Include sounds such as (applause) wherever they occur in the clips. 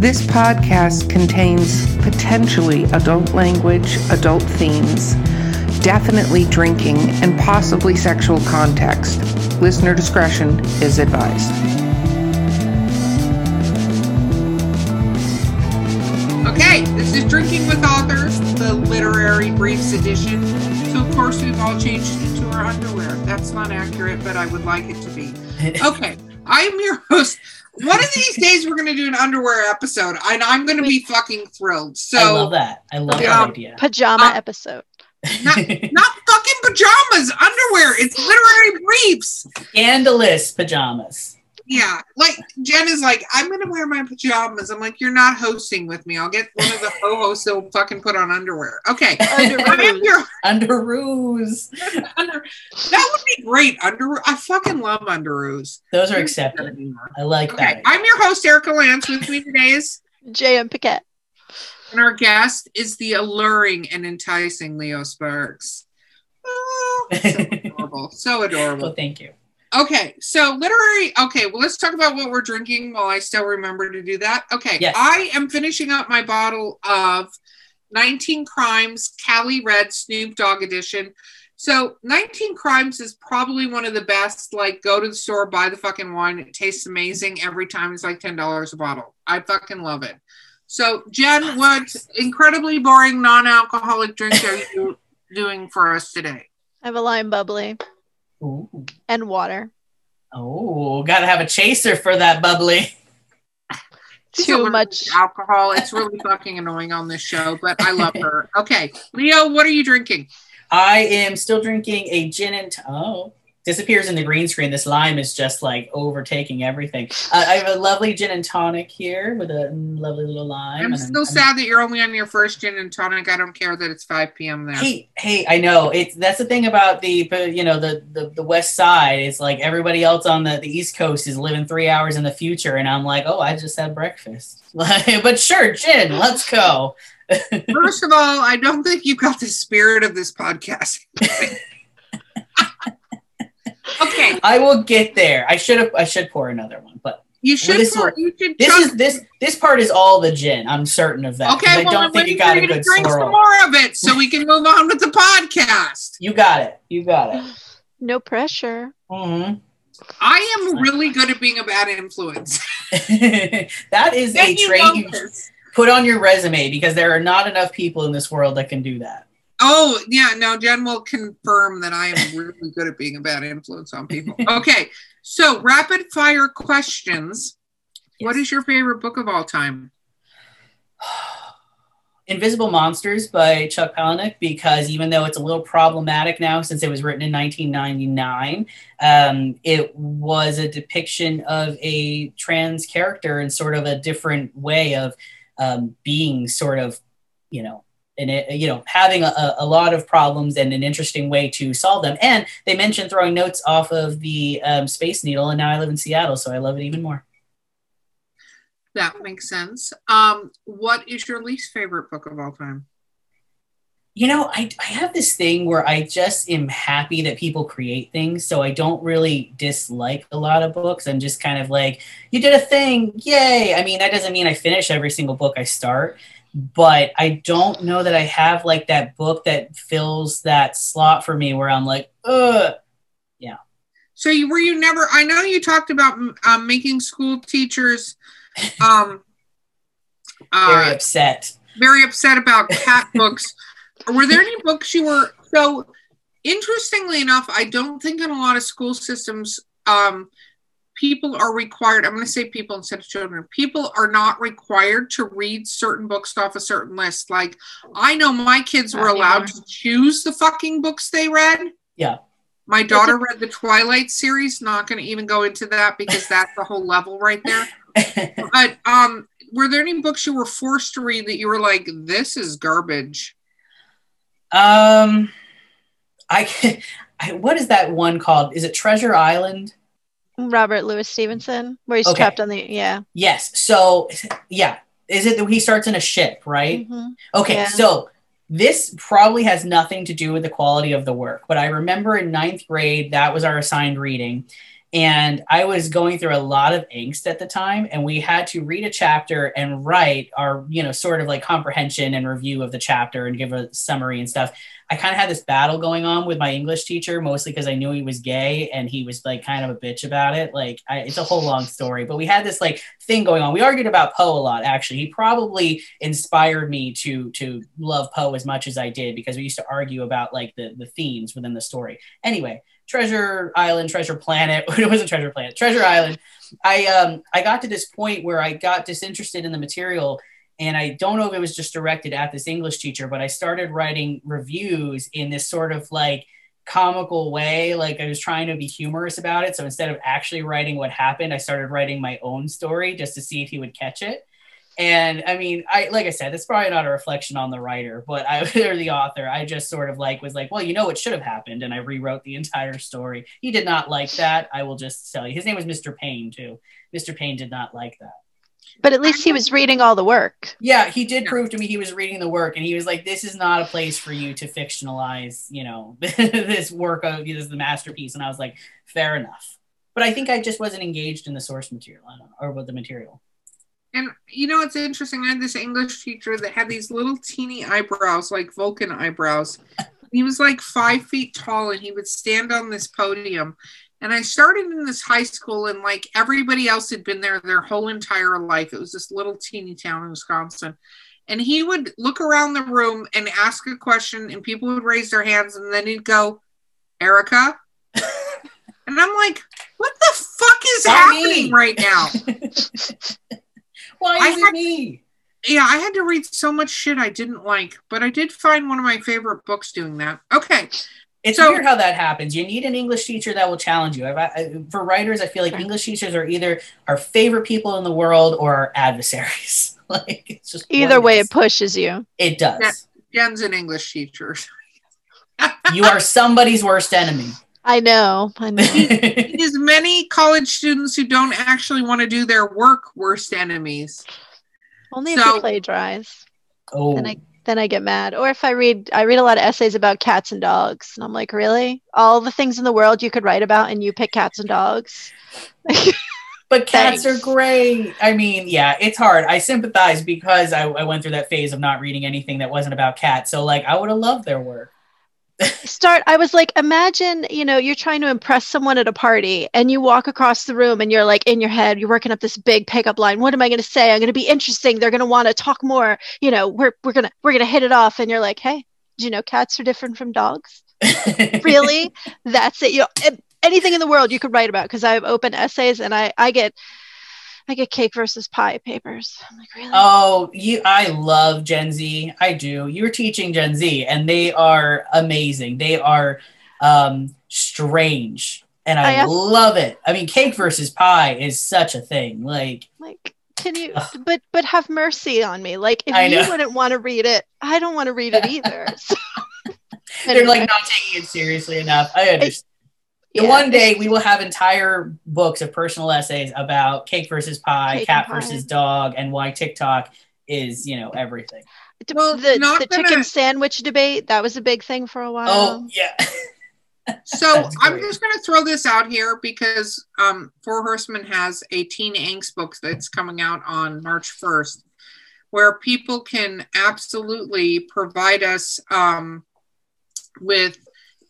This podcast contains potentially adult language, adult themes, definitely drinking, and possibly sexual context. Listener discretion is advised. Okay, this is Drinking with Authors, the literary briefs edition. So, of course, we've all changed into our underwear. That's not accurate, but I would like it to be. (laughs) Okay, I'm your host. One of these days, we're going to do an underwear episode, and I'm going to be fucking thrilled. So, I love that. I love Yeah. that idea. Pajama Uh, episode. not, (laughs) not fucking pajamas, underwear. It's literary briefs. Scandalous pajamas. Yeah, like Jen is like, I'm gonna wear my pajamas. I'm like, you're not hosting with me. I'll get one of the (laughs) ho-hosts that'll fucking put on underwear. Okay, I am Underoos. your (laughs) Underoos. under. That would be great. Under. I fucking love underoos. Those are accepted. I like Okay, that. I'm your host Erica Lance. With me today is, J.M. Piquet. and our guest is the alluring and enticing Leo Sparks. Oh, so (laughs) adorable. So adorable. well, thank you. Okay, so literary. Okay, well, let's talk about what we're drinking while I still remember to do that. Okay, Yes. I am finishing up my bottle of 19 Crimes Cali Red Snoop Dogg edition. So 19 Crimes is probably one of the best. Like, go to the store, buy the fucking wine. It tastes amazing every time. It's like $10 a bottle. I fucking love it. So, Jen, what incredibly boring non-alcoholic drink are you (laughs) doing for us today? I have a lime bubbly Ooh. and water. Oh, gotta have a chaser for that bubbly. (laughs) Too much. alcohol. It's really (laughs) fucking annoying on this show, but I love her. Okay, Leo, what are you drinking? I am still drinking a gin and t- oh disappears in the green screen. This lime is just like overtaking everything. Uh, I have a lovely gin and tonic here with a lovely little lime. I'm still sad that you're only on your first gin and tonic. I don't care that it's 5 p.m. there. Hey, hey, I know it's that's the thing about the you know the, the the West Side. It's like everybody else on the, the East Coast is living three hours in the future, and I'm like, oh, I just had breakfast. (laughs) but sure, gin, let's go. (laughs) First of all, I don't think you got the spirit of this podcast. (laughs) okay, I will get there. I should have I should pour another one, but you should. this pour, you should this is this this part is all the gin. I'm certain of that. okay. I well, don't I'm think waiting it got for a to good drink some more of it so we can move on with the podcast. You got it. You got it. No pressure. Mm-hmm. I am really good at being a bad influence. (laughs) (laughs) that is a you trait you put on your resume because there are not enough people in this world that can do that. Oh, yeah, no, Jen will confirm that I am really good at being a bad influence on people. (laughs) Okay, so rapid fire questions. What Yes. is your favorite book of all time? (sighs) Invisible Monsters by Chuck Palahniuk because even though it's a little problematic now since it was written in 1999, um, it was a depiction of a trans character in sort of a different way of um, being sort of, you know, and it, you know, having a, a lot of problems and an interesting way to solve them. And they mentioned throwing notes off of the um, Space Needle, and now I live in Seattle, so I love it even more. That makes sense. Um, what is your least favorite book of all time? you know I, I have this thing where i just am happy that people create things so i don't really dislike a lot of books i'm just kind of like you did a thing yay i mean that doesn't mean i finish every single book i start but i don't know that i have like that book that fills that slot for me where i'm like ugh Yeah. So you were you never? I know you talked about um, making school teachers um, (laughs) very uh, upset very upset about cat (laughs) books. Were there any books you were so? Interestingly enough, I don't think in a lot of school systems, um, people are required. I'm going to say people instead of children. People are not required to read certain books off a certain list. Like I know my kids were allowed to choose the fucking books they read. Yeah. My daughter read the Twilight series. Not going to even go into that because that's the whole level right there. (laughs) But um, were there any books you were forced to read that you were like, "This is garbage"? um i (laughs) I, what is that one called is it treasure island Robert Louis Stevenson, where he's Okay. trapped on the yeah. yes so yeah is it that he starts in a ship right Mhm. Okay, Yeah. so this probably has nothing to do with the quality of the work, but I remember in ninth grade that was our assigned reading, and I was going through a lot of angst at the time, and we had to read a chapter and write our, you know, sort of like comprehension and review of the chapter and give a summary and stuff. I kind of had this battle going on with my English teacher, mostly because I knew he was gay and he was like kind of a bitch about it. Like, I, it's a whole long story, but we had this like thing going on. We argued about Poe a lot, actually. He probably inspired me to to love Poe as much as I did because we used to argue about like the the themes within the story. Anyway, Treasure Island, Treasure Planet. (laughs) it wasn't Treasure Planet, Treasure Island. I um I got to this point where I got disinterested in the material, and I don't know if it was just directed at this English teacher, but I started writing reviews in this sort of like comical way. Like I was trying to be humorous about it. So instead of actually writing what happened, I started writing my own story just to see if he would catch it. And I mean, I like I said, it's probably not a reflection on the writer, but I (laughs) or the author. I just sort of like was like, well, you know what should have happened, and I rewrote the entire story. He did not like that. I will just tell you, his name was Mr. Payne too. Mr. Payne did not like that. But at least he was reading all the work. Yeah, he did prove to me he was reading the work, and he was like, "This is not a place for you to fictionalize, you know, (laughs) this work of this is the masterpiece." And I was like, "Fair enough." But I think I just wasn't engaged in the source material, I don't know, or with the material. And you know, it's interesting. I had this English teacher that had these little teeny eyebrows, like Vulcan eyebrows. He was like five feet tall and he would stand on this podium. And I started in this high school, and like everybody else had been there their whole entire life. It was this little teeny town in Wisconsin. And he would look around the room and ask a question, and people would raise their hands, and then he'd go, Erica. (laughs) and I'm like, what the fuck is Not happening me. right now? (laughs) Why I is it me? yeah, I had to read so much shit I didn't like, but I did find one of my favorite books doing that. Okay. It's So- weird how that happens. You need an English teacher that will challenge you. I, I, for writers, I feel like English teachers are either our favorite people in the world or our adversaries. (laughs) like it's just Either what way, it pushes you. it does. Jen's an English teacher. (laughs) you are somebody's worst enemy. I know. I know. (laughs) It is many college students who don't actually want to do their work worst enemies. Only if you plagiarize. oh, Then I then I get mad. Or if I read I read a lot of essays about cats and dogs, and I'm like, really? All the things in the world you could write about, and you pick cats and dogs. (laughs) but cats Thanks. are great. I mean, yeah, it's hard. I sympathize because I, I went through that phase of not reading anything that wasn't about cats. So like, I would have loved their work. Start. I was like, imagine, you know, you're trying to impress someone at a party, and you walk across the room, and you're like, in your head, you're working up this big pickup line. What am I going to say? I'm going to be interesting. They're going to want to talk more. You know, we're we're gonna we're gonna hit it off, and you're like, hey, do you know cats are different from dogs? (laughs) really that's it you know, anything in the world you could write about because i have open essays and i i get i get cake versus pie papers i'm like really Oh, you! I love Gen Z. I do. You're teaching Gen Z, and they are amazing. They are um, strange, and I, I asked- love it. I mean, cake versus pie is such a thing. Like, like can you Ugh. but but have mercy on me like if I you know. wouldn't want to read it i don't want to read it either (laughs) So- they're Anyway, like not taking it seriously enough. I understand. Yeah, One day we will have entire books of personal essays about cake versus pie, Cake cat pie. versus dog, and why TikTok is, you know, everything. Well, the, not the gonna- chicken sandwich debate that was a big thing for a while Oh, yeah. (laughs) So I'm just going to throw this out here because um, Four Horsemen has a teen angst book that's coming out on March 1st, where people can absolutely provide us um, with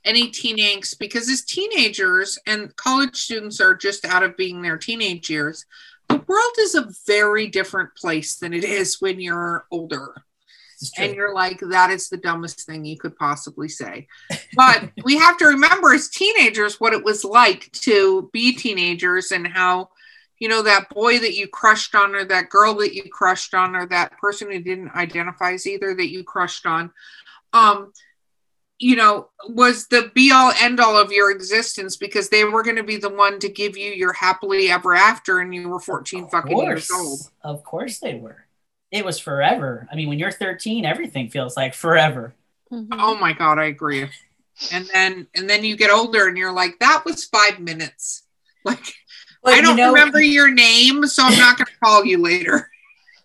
any teen angst because as teenagers and college students are just out of being their teenage years, the world is a very different place than it is when you're older. And you're like that is the dumbest thing you could possibly say. But (laughs) we have to remember as teenagers what it was like to be teenagers and how you know that boy that you crushed on or that girl that you crushed on or that person who didn't identify as either that you crushed on. Um you know was the be all end all of your existence because they were going to be the one to give you your happily ever after and you were 14 Of fucking years course. old Of course they were. It was forever. I mean, when you're 13, everything feels like forever. Mhm. Oh my god, I agree. And then and then you get older and you're like, that was five minutes. Like But I don't you know, remember your name, so I'm not gonna call you later.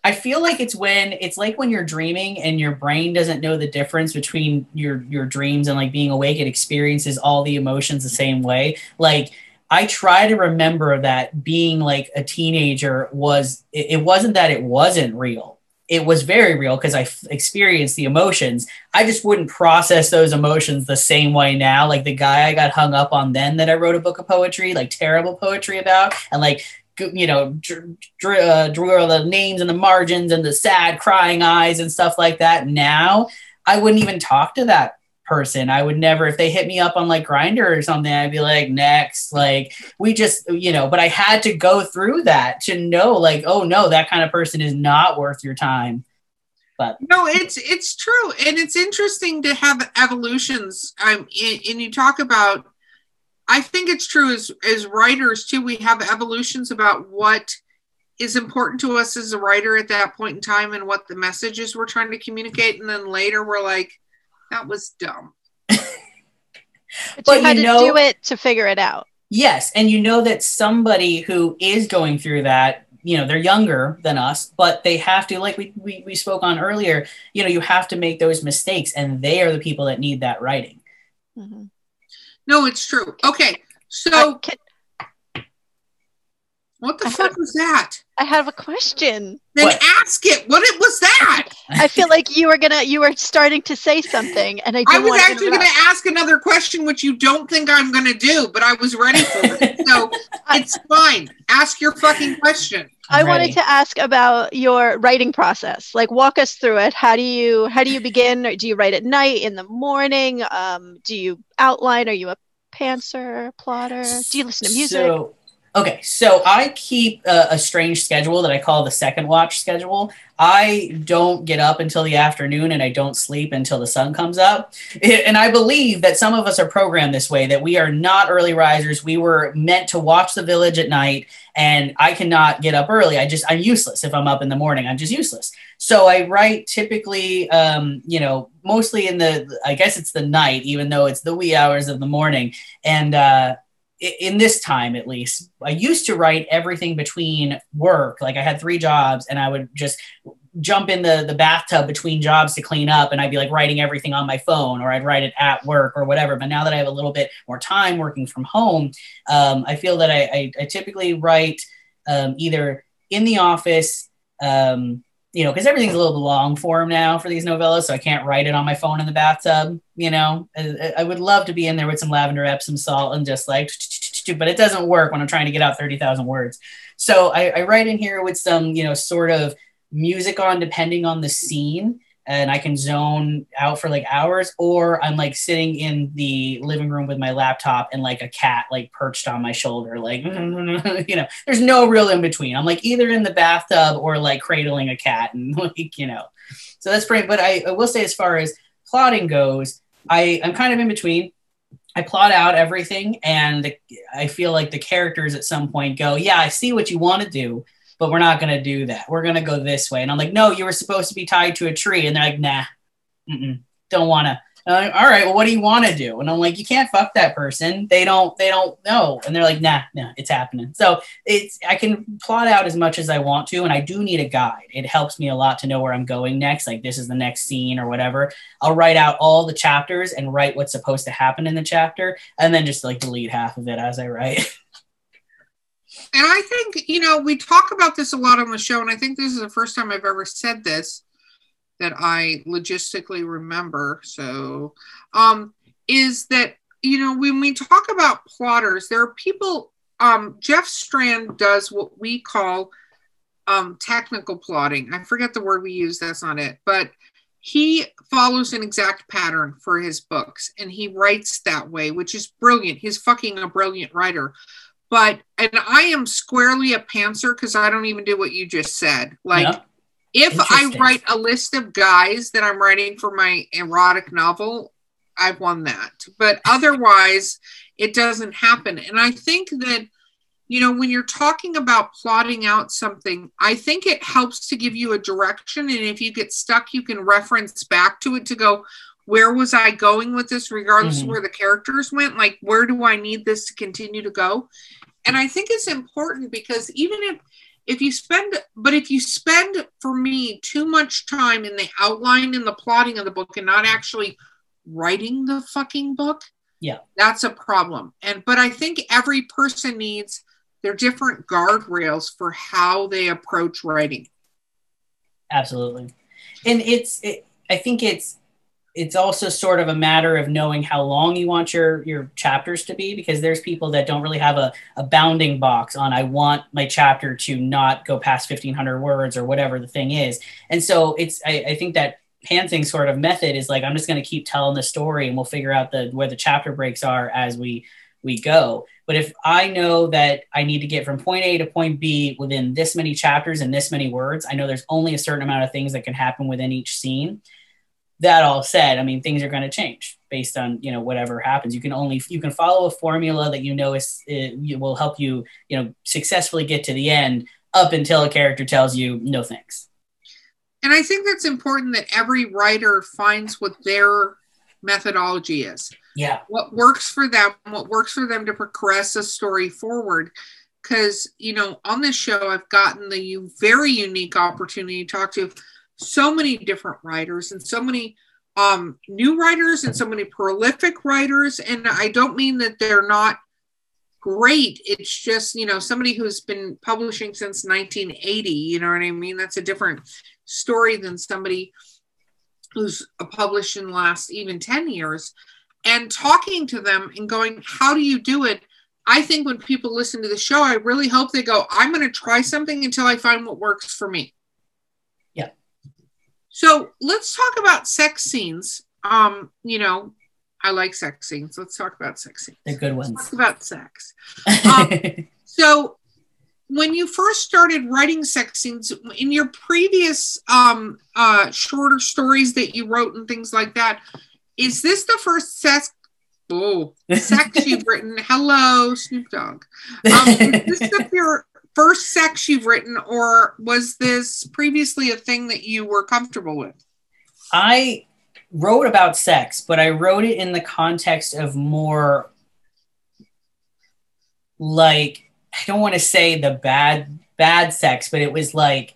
I feel like it's when it's like when you're dreaming and your brain doesn't know the difference between your your dreams and like being awake. It experiences all the emotions the same way. Like I try to remember that being like a teenager was, it, it wasn't that it wasn't real. It was very real because I f- experienced the emotions. I just wouldn't process those emotions the same way now. Like the guy I got hung up on then that I wrote a book of poetry, like terrible poetry about, and like you know, drew, uh, drew all the names and the margins and the sad crying eyes and stuff like that. Now I wouldn't even talk to that person. I would never, if they hit me up on like Grindr or something, I'd be like, next. Like, we just, you know, but I had to go through that to know, like, oh no, that kind of person is not worth your time. But no, it's it's true, and it's interesting to have evolutions. Um, and you talk about. I think it's true as as writers too. We have evolutions about what is important to us as a writer at that point in time and what the messages we're trying to communicate, and then later we're like, that was dumb. but, but, you had you know, to do it to figure it out. Yes, and you know that somebody who is going through that, you know, they're younger than us, but they have to, like we, we, we spoke on earlier, you know, you have to make those mistakes, and they are the people that need that writing. Mm-hmm. No, it's true. Okay, so what the I fuck was that? I have a question. Then what? ask it. What it was that? I feel like you were gonna you were starting to say something, and I I was actually gonna ask another question, which you don't think I'm gonna do, but I was ready for it. So (laughs) it's fine. Ask your fucking question. I wanted to ask about your writing process. Like, walk us through it. How do you how do you begin? Or do you write at night, in the morning? Um, do you outline? Are you a pantser, plotter? Do you listen to music? So, Okay, so I keep a, a, strange schedule that I call the second watch schedule. I don't get up until the afternoon and I don't sleep until the sun comes up. And I believe that some of us are programmed this way, that we are not early risers. We were meant to watch the village at night and I cannot get up early. I just, I'm useless if I'm up in the morning. I'm just useless. So I write typically, um, you know, mostly in the, I guess it's the night, even though it's the wee hours of the morning. And, uh, in this time at least i used to write everything between work like i had three jobs and i would just jump in the, the bathtub between jobs to clean up and i'd be like writing everything on my phone or i'd write it at work or whatever. But now that i have a little bit more time working from home um, i feel that I, I, I typically write um, either in the office um, you know, because everything's a little long form now for these novellas, so I can't write it on my phone in the bathtub. You know, I, I would love to be in there with some lavender, Epsom salt, and just like, but it doesn't work when I'm trying to get out thirty thousand words. So I, I write in here with some, you know, sort of music on, depending on the scene, and I can zone out for like hours, or I'm like sitting in the living room with my laptop and like a cat like perched on my shoulder, like (laughs) you know, there's no real in between. I'm like either in the bathtub or like cradling a cat, and (laughs) like you know, so that's pretty. But I, I will say, as far as plotting goes, I I'm kind of in between. I plot out everything, and I feel like the characters at some point go, "Yeah, I see what you want to do." But we're not going to do that. We're going to go this way. And I'm like, no, you were supposed to be tied to a tree. And they're like, nah, don't want to. Like, All right, well, what do you want to do? And I'm like, you can't fuck that person. They don't, they don't know. And they're like, nah, nah, it's happening. So it's, I can plot out as much as I want to. And I do need a guide. It helps me a lot to know where I'm going next. Like this is the next scene or whatever. I'll write out all the chapters and write what's supposed to happen in the chapter. And then just like delete half of it as I write. (laughs) And I think, you know, we talk about this a lot on the show, and I think this is the first time I've ever said this that I logistically remember. So, um, is that, you know, when we talk about plotters, there are people, um, Jeff Strand does what we call um, technical plotting. I forget the word we use, that's not it. But he follows an exact pattern for his books and he writes that way, which is brilliant. He's fucking a brilliant writer but and I am squarely a pantser because I don't even do what you just said. Like yeah. if I write a list of guys that I'm writing for my erotic novel, I've won that. But (laughs) otherwise, it doesn't happen. And I think that you know when you're talking about plotting out something i think it helps to give you a direction and if you get stuck you can reference back to it to go where was i going with this regardless mm-hmm. of where the characters went like where do i need this to continue to go and i think it's important because even if if you spend but if you spend for me too much time in the outline and the plotting of the book and not actually writing the fucking book Yeah. That's a problem. And but I think every person needs their different guardrails for how they approach writing. Absolutely. And it's it, I think it's it's also sort of a matter of knowing how long you want your your chapters to be because there's people that don't really have a, a bounding box on i want my chapter to not go past 1500 words or whatever the thing is. And so it's i, I think that pantsing sort of method is like i'm just going to keep telling the story and we'll figure out the where the chapter breaks are as we we go. But if i know that i need to get from point a to point b within this many chapters and this many words i know there's only a certain amount of things that can happen within each scene that all said, I mean, things are going to change based on you know whatever happens. You can only you can follow a formula that you know is eh, it will help you you know successfully get to the end up until a character tells you no thanks. And I think that's important that every writer finds what their methodology is. Yeah. What works for them, what works for them to progress a story forward. Because, you know, on this show, I've gotten the very unique opportunity to talk to so many different writers and so many um, new writers and so many prolific writers. And I don't mean that they're not great. It's just, you know, somebody who's been publishing since 1980, you know what I mean? That's a different story than somebody who's published in the last even 10 years. And talking to them and going, how do you do it? I think when people listen to the show, I really hope they go, I'm going to try something until I find what works for me. So let's talk about sex scenes. Um, you know, I like sex scenes. Let's talk about sex scenes. They're good ones. Let's talk about sex. Um, (laughs) so when you first started writing sex scenes in your previous um, uh, shorter stories that you wrote and things like that, is this the first sex? Oh, sex (laughs) you've written. Hello, Snoop Dogg. Um, is this the, (laughs) your first sex you've written, or was this previously a thing that you were comfortable with? I wrote about sex, but I wrote it in the context of more like I don't want to say the bad bad sex, but it was like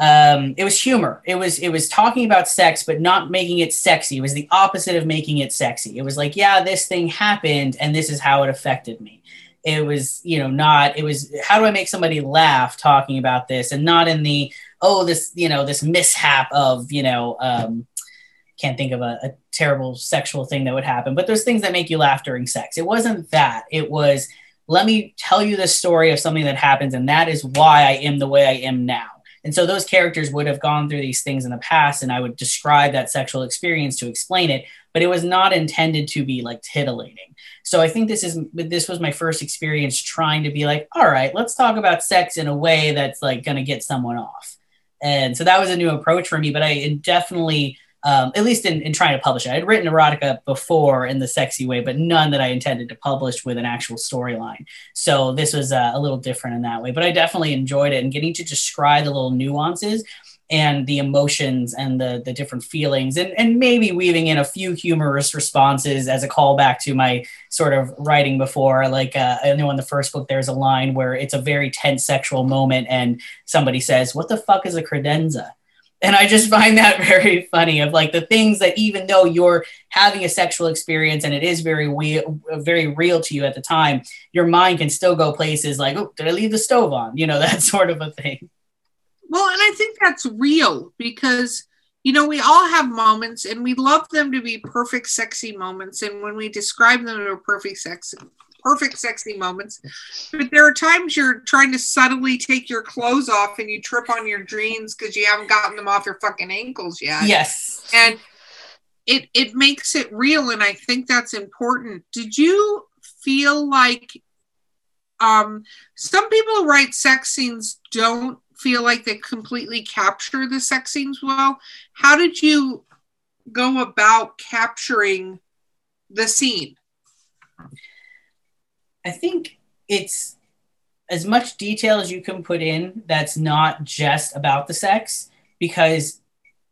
um, it was humor. It was it was talking about sex, but not making it sexy. It was the opposite of making it sexy. It was like, yeah, this thing happened, and this is how it affected me it was you know not it was how do i make somebody laugh talking about this and not in the oh this you know this mishap of you know um can't think of a, a terrible sexual thing that would happen but there's things that make you laugh during sex. It wasn't that. It was let me tell you the story of something that happens and that is why i am the way i am now. And so those characters would have gone through these things in the past and i would describe that sexual experience to explain it but it was not intended to be like titillating so I think this is this was my first experience trying to be like, all right, let's talk about sex in a way that's like going to get someone off. And so that was a new approach for me, but I definitely, um, at least in, in trying to publish it, I'd written erotica before in the sexy way, but none that I intended to publish with an actual storyline. So this was uh, a little different in that way, but I definitely enjoyed it and getting to describe the little nuances and the emotions and the the different feelings and and maybe weaving in a few humorous responses as a callback to my sort of writing before like uh, i know in the first book there's a line where it's a very tense sexual moment and somebody says what the fuck is a credenza? And i just find that (laughs) very funny of like the things that even though you're having a sexual experience and it is very real very real to you at the time your mind can still go places like oh did i leave the stove on? You know (laughs) that sort of a thing well, and I think that's real because, you know, we all have moments and we love them to be perfect, sexy moments. And when we describe them as perfect, sexy, perfect, sexy moments, but there are times you're trying to subtly take your clothes off and you trip on your jeans because you haven't gotten them off your fucking ankles yet. Yes. And it, it makes it real. And I think that's important. Did you feel like um, some people who write sex scenes don't feel like they completely capture the sex scenes well. How did you go about capturing the scene? I think it's as much detail as you can put in that's not just about the sex because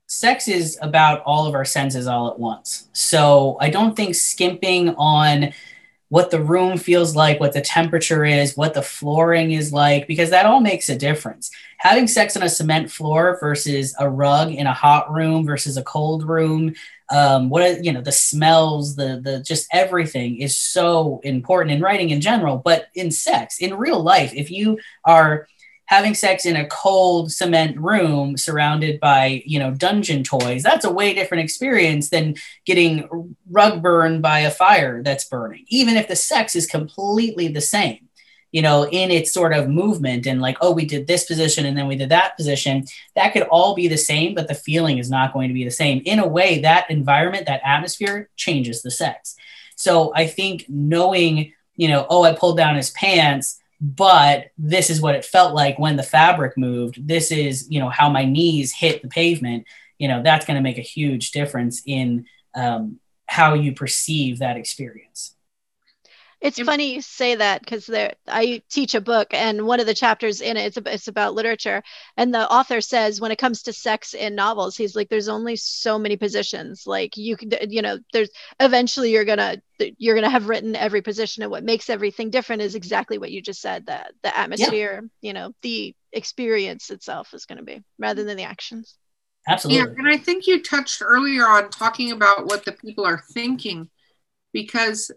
sex is about all of our senses all at once. So I don't think skimping on what the room feels like, what the temperature is, what the flooring is like, because that all makes a difference. Having sex on a cement floor versus a rug in a hot room versus a cold room, um, what you know the smells the the just everything is so important in writing in general but in sex in real life if you are having sex in a cold cement room surrounded by you know dungeon toys that's a way different experience than getting rug burned by a fire that's burning even if the sex is completely the same you know, in its sort of movement and like, oh, we did this position and then we did that position, that could all be the same, but the feeling is not going to be the same. In a way, that environment, that atmosphere changes the sex. So I think knowing, you know, oh, I pulled down his pants, but this is what it felt like when the fabric moved. This is, you know, how my knees hit the pavement. You know, that's going to make a huge difference in um, how you perceive that experience. It's funny you say that because I teach a book, and one of the chapters in it it's, it's about literature, and the author says when it comes to sex in novels, he's like, "There's only so many positions. Like you can, you know, there's eventually you're gonna you're gonna have written every position, and what makes everything different is exactly what you just said. That the atmosphere, yeah. you know, the experience itself is going to be rather than the actions. Absolutely. Yeah, and I think you touched earlier on talking about what the people are thinking, because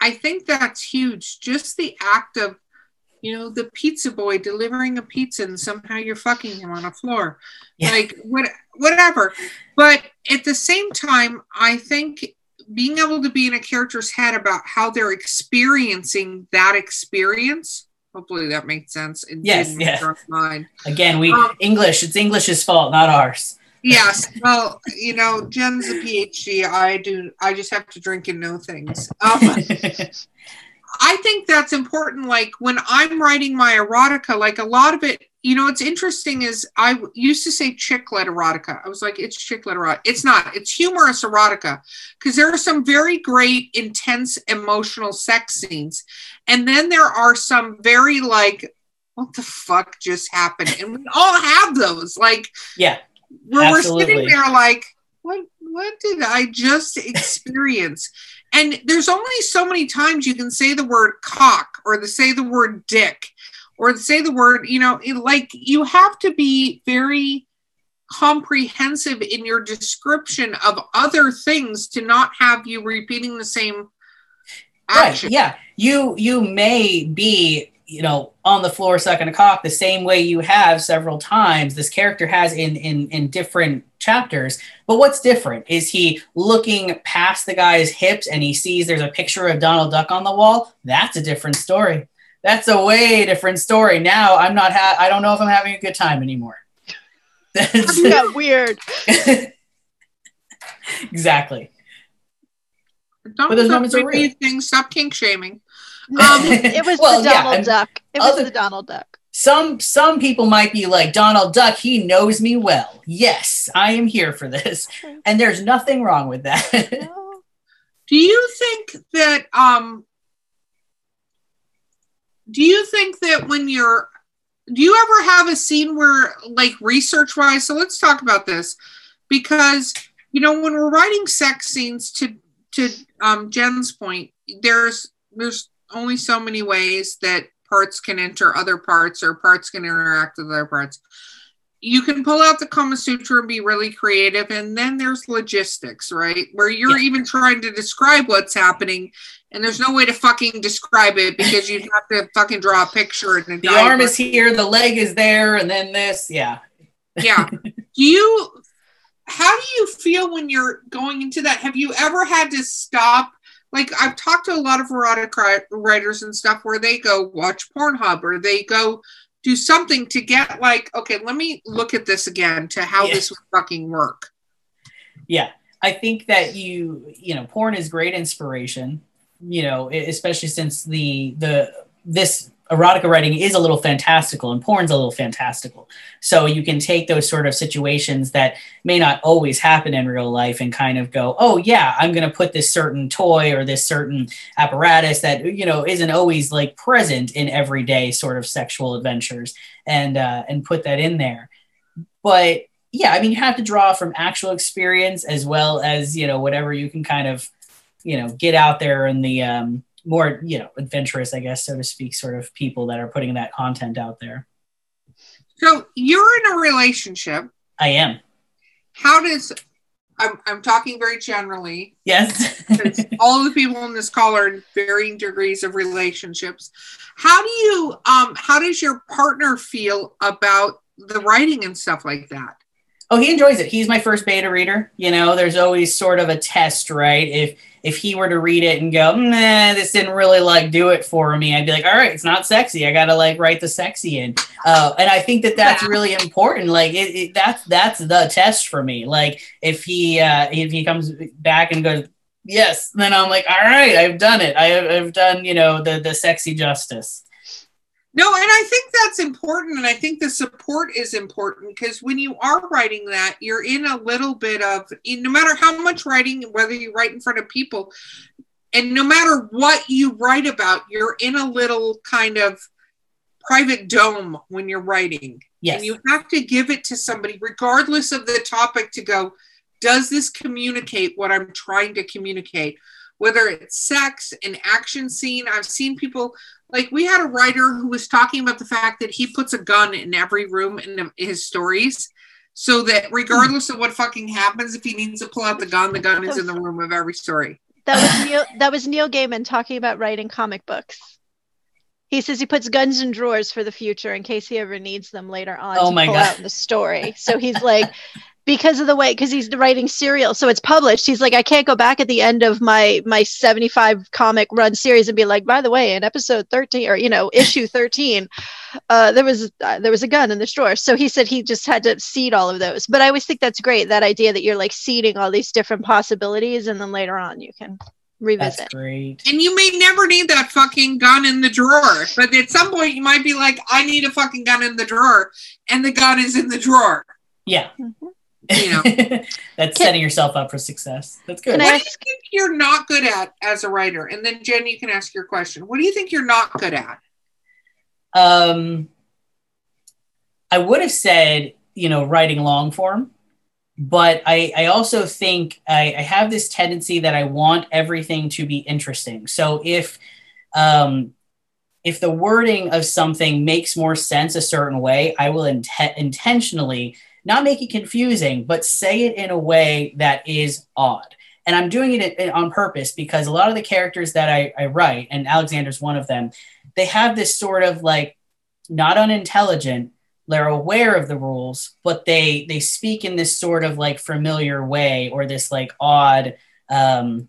I think that's huge. Just the act of, you know, the pizza boy delivering a pizza and somehow you're fucking him on a floor. Yeah. Like what whatever. But at the same time, I think being able to be in a character's head about how they're experiencing that experience. Hopefully that makes sense. It yes, yeah. Again, we um, English. It's English's fault, not ours. Yes. Well, you know, Jen's a PhD. I do. I just have to drink and know things. Um, (laughs) I think that's important. Like when I'm writing my erotica, like a lot of it, you know, what's interesting is I used to say chick lit erotica. I was like, it's chick lit erotica. It's not. It's humorous erotica because there are some very great, intense, emotional sex scenes, and then there are some very like, what the fuck just happened? And we all have those. Like, yeah where Absolutely. we're sitting there like, what what did I just experience? (laughs) and there's only so many times you can say the word cock or to say the word dick or say the word, you know, like you have to be very comprehensive in your description of other things to not have you repeating the same action. Right. Yeah. You you may be you know on the floor sucking a cock the same way you have several times this character has in in in different chapters. But what's different? Is he looking past the guy's hips and he sees there's a picture of donald duck on the wall? That's a different story. That's a way different story. Now i'm not ha- i don't know if i'm having a good time anymore. (laughs) That's yeah, weird? (laughs) Exactly. Don't but those moments are real. things. Stop kink shaming um, (laughs) it was well, the Donald yeah, Duck. It was other, the Donald Duck. Some some people might be like Donald Duck. He knows me well. Yes, I am here for this, and there's nothing wrong with that. No. (laughs) Do you think that um? Do you think that when you're do you ever have a scene where like research wise so let's talk about this because you know when we're writing sex scenes to to um, jen's point there's there's only so many ways that parts can enter other parts or parts can interact with other parts. You can pull out the Kama Sutra and be really creative, and then there's logistics, right? Where you're yeah. even trying to describe what's happening, and there's no way to fucking describe it because you have to fucking draw a picture. And the arm is here, the leg is there, and then this, yeah. (laughs) yeah. Do you? How do you feel when you're going into that? Have you ever had to stop like I've talked to a lot of erotic writers and stuff where they go watch Pornhub or they go do something to get like, okay, let me look at this again to how yeah. this would fucking work. Yeah. I think that you, you know, porn is great inspiration, you know, especially since the, the, this erotica writing is a little fantastical and porn's a little fantastical. So you can take those sort of situations that may not always happen in real life and kind of go, oh yeah, I'm going to put this certain toy or this certain apparatus that you know isn't always like present in everyday sort of sexual adventures and uh, and put that in there. But yeah, I mean you have to draw from actual experience as well as you know whatever you can kind of you know get out there in the um, more you know adventurous i guess so to speak sort of people that are putting that content out there so you're in a relationship i am how does I'm, I'm talking very generally. Yes. (laughs) all of the people in this call are in varying degrees of relationships. How do you um how does your partner feel about the writing and stuff like that? Oh, he enjoys it. He's my first beta reader. You know, there's always sort of a test, right? If if he were to read it and go, nah, this didn't really like do it for me, I'd be like, all right, it's not sexy. I gotta like write the sexy in. Uh, and I think that that's really important. Like it, it, that's that's the test for me. Like if he uh, if he comes back and goes, yes, then I'm like, all right, I've done it. I I've done you know the the sexy justice. No, and I think that's important. And I think the support is important because when you are writing that, you're in a little bit of, no matter how much writing, whether you write in front of people, and no matter what you write about, you're in a little kind of private dome when you're writing. Yes. And you have to give it to somebody, regardless of the topic, to go, does this communicate what I'm trying to communicate? Whether it's sex, an action scene, I've seen people like we had a writer who was talking about the fact that he puts a gun in every room in his stories so that regardless of what fucking happens if he needs to pull out the gun the gun is in the room of every story. That was neil that was neil gaiman talking about writing comic books. He says he puts guns in drawers for the future in case he ever needs them later on oh to my pull God. out the story. So he's like because of the way because he's writing serial so it's published he's like i can't go back at the end of my my 75 comic run series and be like by the way in episode 13 or you know issue 13 uh, there was uh, there was a gun in the drawer so he said he just had to seed all of those but i always think that's great that idea that you're like seeding all these different possibilities and then later on you can revisit That's great. and you may never need that fucking gun in the drawer but at some point you might be like i need a fucking gun in the drawer and the gun is in the drawer Yeah. Mhm. You know. (laughs) That's Can- setting yourself up for success. That's good. Can I what do you think you're not good at as a writer and then jen you can ask your question what do you think you're not good at Um, I would have said, you know, writing long form, but I, I also think I, I have this tendency that I want everything to be interesting. So if, um, if the wording of something makes more sense a certain way, I will int- intentionally not make it confusing, but say it in a way that is odd. And I'm doing it on purpose because a lot of the characters that I, I write, and Alexander's one of them, they have this sort of like not unintelligent they're aware of the rules but they they speak in this sort of like familiar way or this like odd um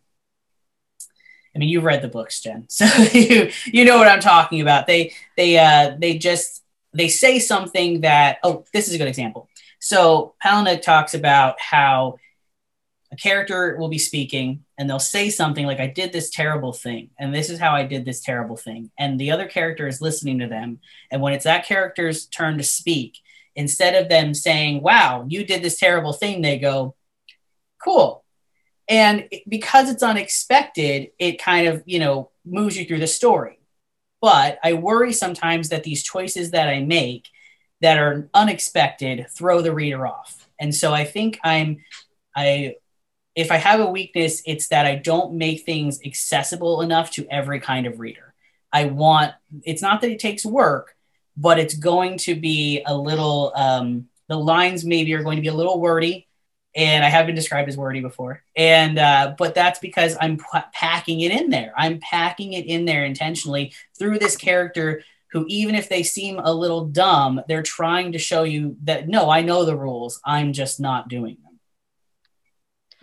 i mean you've read the books jen (laughs) so you you know what i'm talking about they they uh they just they say something that oh this is a good example so Palahniuk talks about how a character will be speaking and they'll say something like, I did this terrible thing, and this is how I did this terrible thing. And the other character is listening to them. And when it's that character's turn to speak, instead of them saying, Wow, you did this terrible thing, they go, Cool. And because it's unexpected, it kind of, you know, moves you through the story. But I worry sometimes that these choices that I make that are unexpected throw the reader off. And so I think I'm, I, if I have a weakness, it's that I don't make things accessible enough to every kind of reader. I want, it's not that it takes work, but it's going to be a little, um, the lines maybe are going to be a little wordy. And I have been described as wordy before. And, uh, but that's because I'm p- packing it in there. I'm packing it in there intentionally through this character who, even if they seem a little dumb, they're trying to show you that no, I know the rules. I'm just not doing them.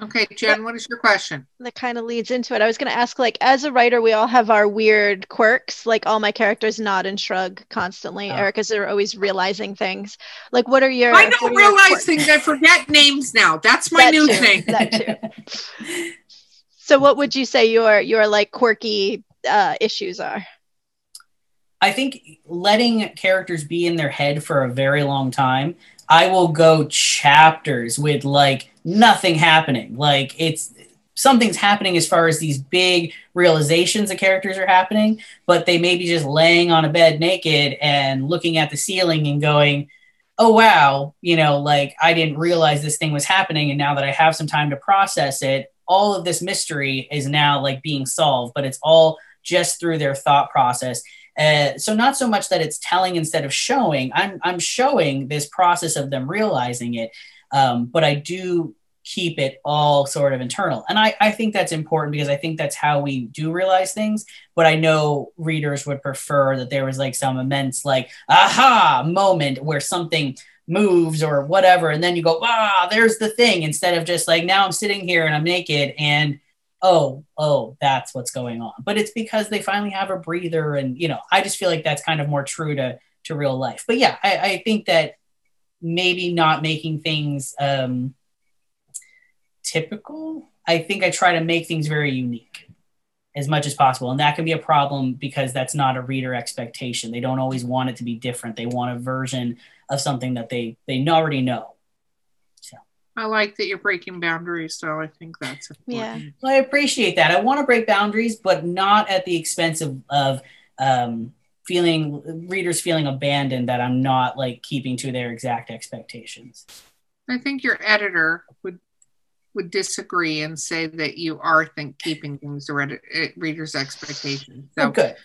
Okay, Jen, what is your question? that kind of leads into it. I was going to ask, like, as a writer, we all have our weird quirks. Like, all my characters nod and shrug constantly. Oh. Erica's are always realizing things. Like, what are your? I don't realize things. I forget names now. That's my That new too, thing. That too. (laughs) So, what would you say your your like quirky uh, issues are? I think letting characters be in their head for a very long time, I will go chapters with like nothing happening. Like it's something's happening as far as these big realizations that characters are happening, but they may be just laying on a bed naked and looking at the ceiling and going, oh wow, you know, like I didn't realize this thing was happening. And now that I have some time to process it, all of this mystery is now like being solved, but it's all just through their thought process. Uh, so not so much that it's telling instead of showing. I'm I'm showing this process of them realizing it, um, but I do keep it all sort of internal. And I, I think that's important because I think that's how we do realize things. But I know readers would prefer that there was like some immense, like, aha moment where something moves or whatever. And then you go, ah, there's the thing, instead of just like, now I'm sitting here and I'm naked and oh, oh, that's what's going on. But it's because they finally have a breather. And, you know, I just feel like that's kind of more true to, to real life. But yeah, I, I think that maybe not making things um, typical. I think I try to make things very unique as much as possible. And that can be a problem because that's not a reader expectation. They don't always want it to be different. They want a version of something that they they already know. So I like that you're breaking boundaries, so I think that's important. Yeah. Well, I appreciate that. I want to break boundaries, but not at the expense of, of um, feeling readers feeling abandoned that I'm not like keeping to their exact expectations. I think your editor would would disagree and say that you are think keeping things to read, eh, readers' expectations. So, oh, good.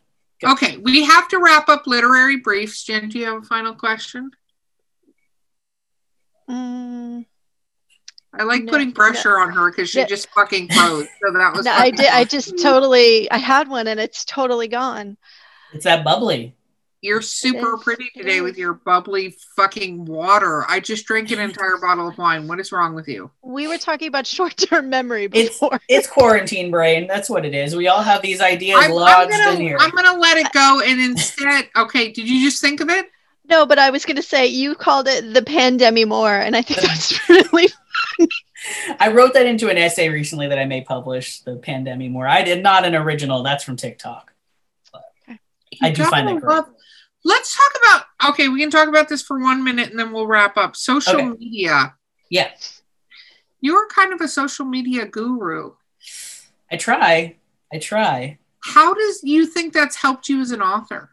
good. Okay, we have to wrap up literary briefs. Jen, do you have a final question? Mm, I like no, putting pressure no. on her because she yeah. just fucking froze. So that was. (laughs) No, I did. I just totally. I had one and it's totally gone. It's that bubbly. You're super pretty today with your bubbly fucking water. I just drank an entire (laughs) bottle of wine. What is wrong with you? We were talking about (laughs) short-term memory before. It's, it's quarantine brain. That's what it is. We all have these ideas I'm, lodged I'm gonna, in here. I'm gonna let it go and instead, okay. Did you just think of it? No, but I was gonna say you called it the pandemic more, and I think that's really funny. I wrote that into an essay recently that I may publish. The pandemic more. I did not an original. That's from TikTok. I do find that great. Let's talk about okay, we can talk about this for one minute and then we'll wrap up. Social okay. media. Yeah. You're kind of a social media guru. I try. I try. How does you think that's helped you as an author?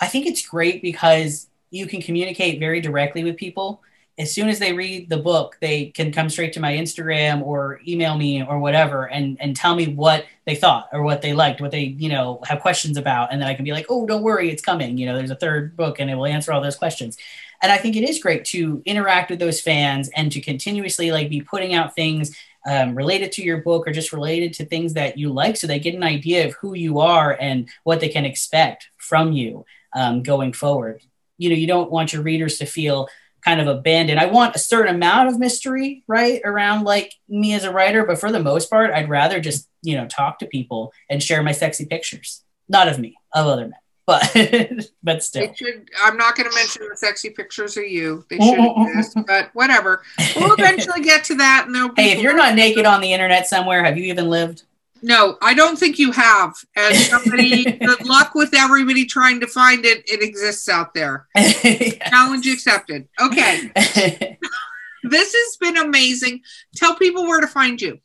I think it's great because you can communicate very directly with people as soon as they read the book, they can come straight to my Instagram or email me or whatever and, and tell me what they thought or what they liked, what they, you know, have questions about. And then I can be like, oh, don't worry, it's coming. You know, there's a third book and it will answer all those questions. And I think it is great to interact with those fans and to continuously like be putting out things um, related to your book or just related to things that you like so they get an idea of who you are and what they can expect from you um, going forward. You know, you don't want your readers to feel kind of abandoned. I want a certain amount of mystery, right, around like me as a writer, but for the most part, I'd rather just, you know, talk to people and share my sexy pictures. Not of me, of other men. But (laughs) but still. Should, I'm not going to mention the sexy pictures of you. They mm, should mm, mm, exist, but whatever. We'll eventually get to that. And they'll be (laughs) hey, if you're not naked on the internet somewhere, have you even lived? No, I don't think you have. As somebody, (laughs) good luck with everybody trying to find it. It exists out there. (laughs) yes. Challenge accepted. Okay. (laughs) this has been amazing. Tell people where to find you.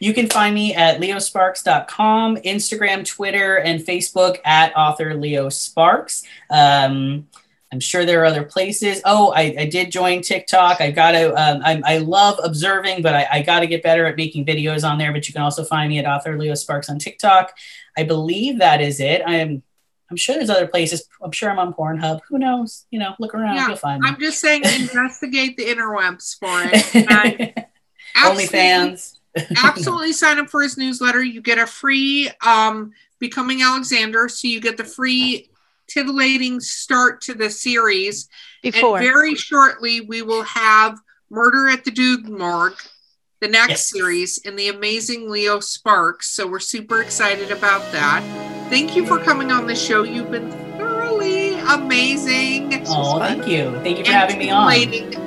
You can find me at leosparks.com, Instagram, Twitter, and Facebook at author Leo Sparks. Um, I'm sure there are other places. Oh, I, I did join TikTok. I got to, um, I, I love observing, but I, I got to get better at making videos on there. But you can also find me at author Leo Sparks on TikTok. I believe that is it. I'm, I'm sure there's other places. I'm sure I'm on Pornhub. Who knows? You know, look around. Yeah, you'll find me. I'm just saying, investigate the interwebs for it. (laughs) OnlyFans. absolutely sign up for his newsletter. You get a free um, Becoming Alexander. So you get the free titillating start to the series. Before. And very shortly, we will have Murder at the Dude Morgue, the next yes. series, in the amazing Leo Sparks. So we're super excited about that. Thank you for coming on the show. You've been thoroughly amazing. Oh, thank you. Thank you for and having me on.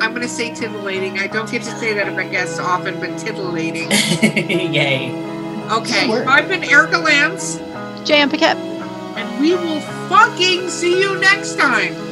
I'm going to say titillating. I don't get to say that about guests often, but titillating. (laughs) Yay. Okay. I've been Erica Lance. J.M. Paquette. And we will fucking see you next time.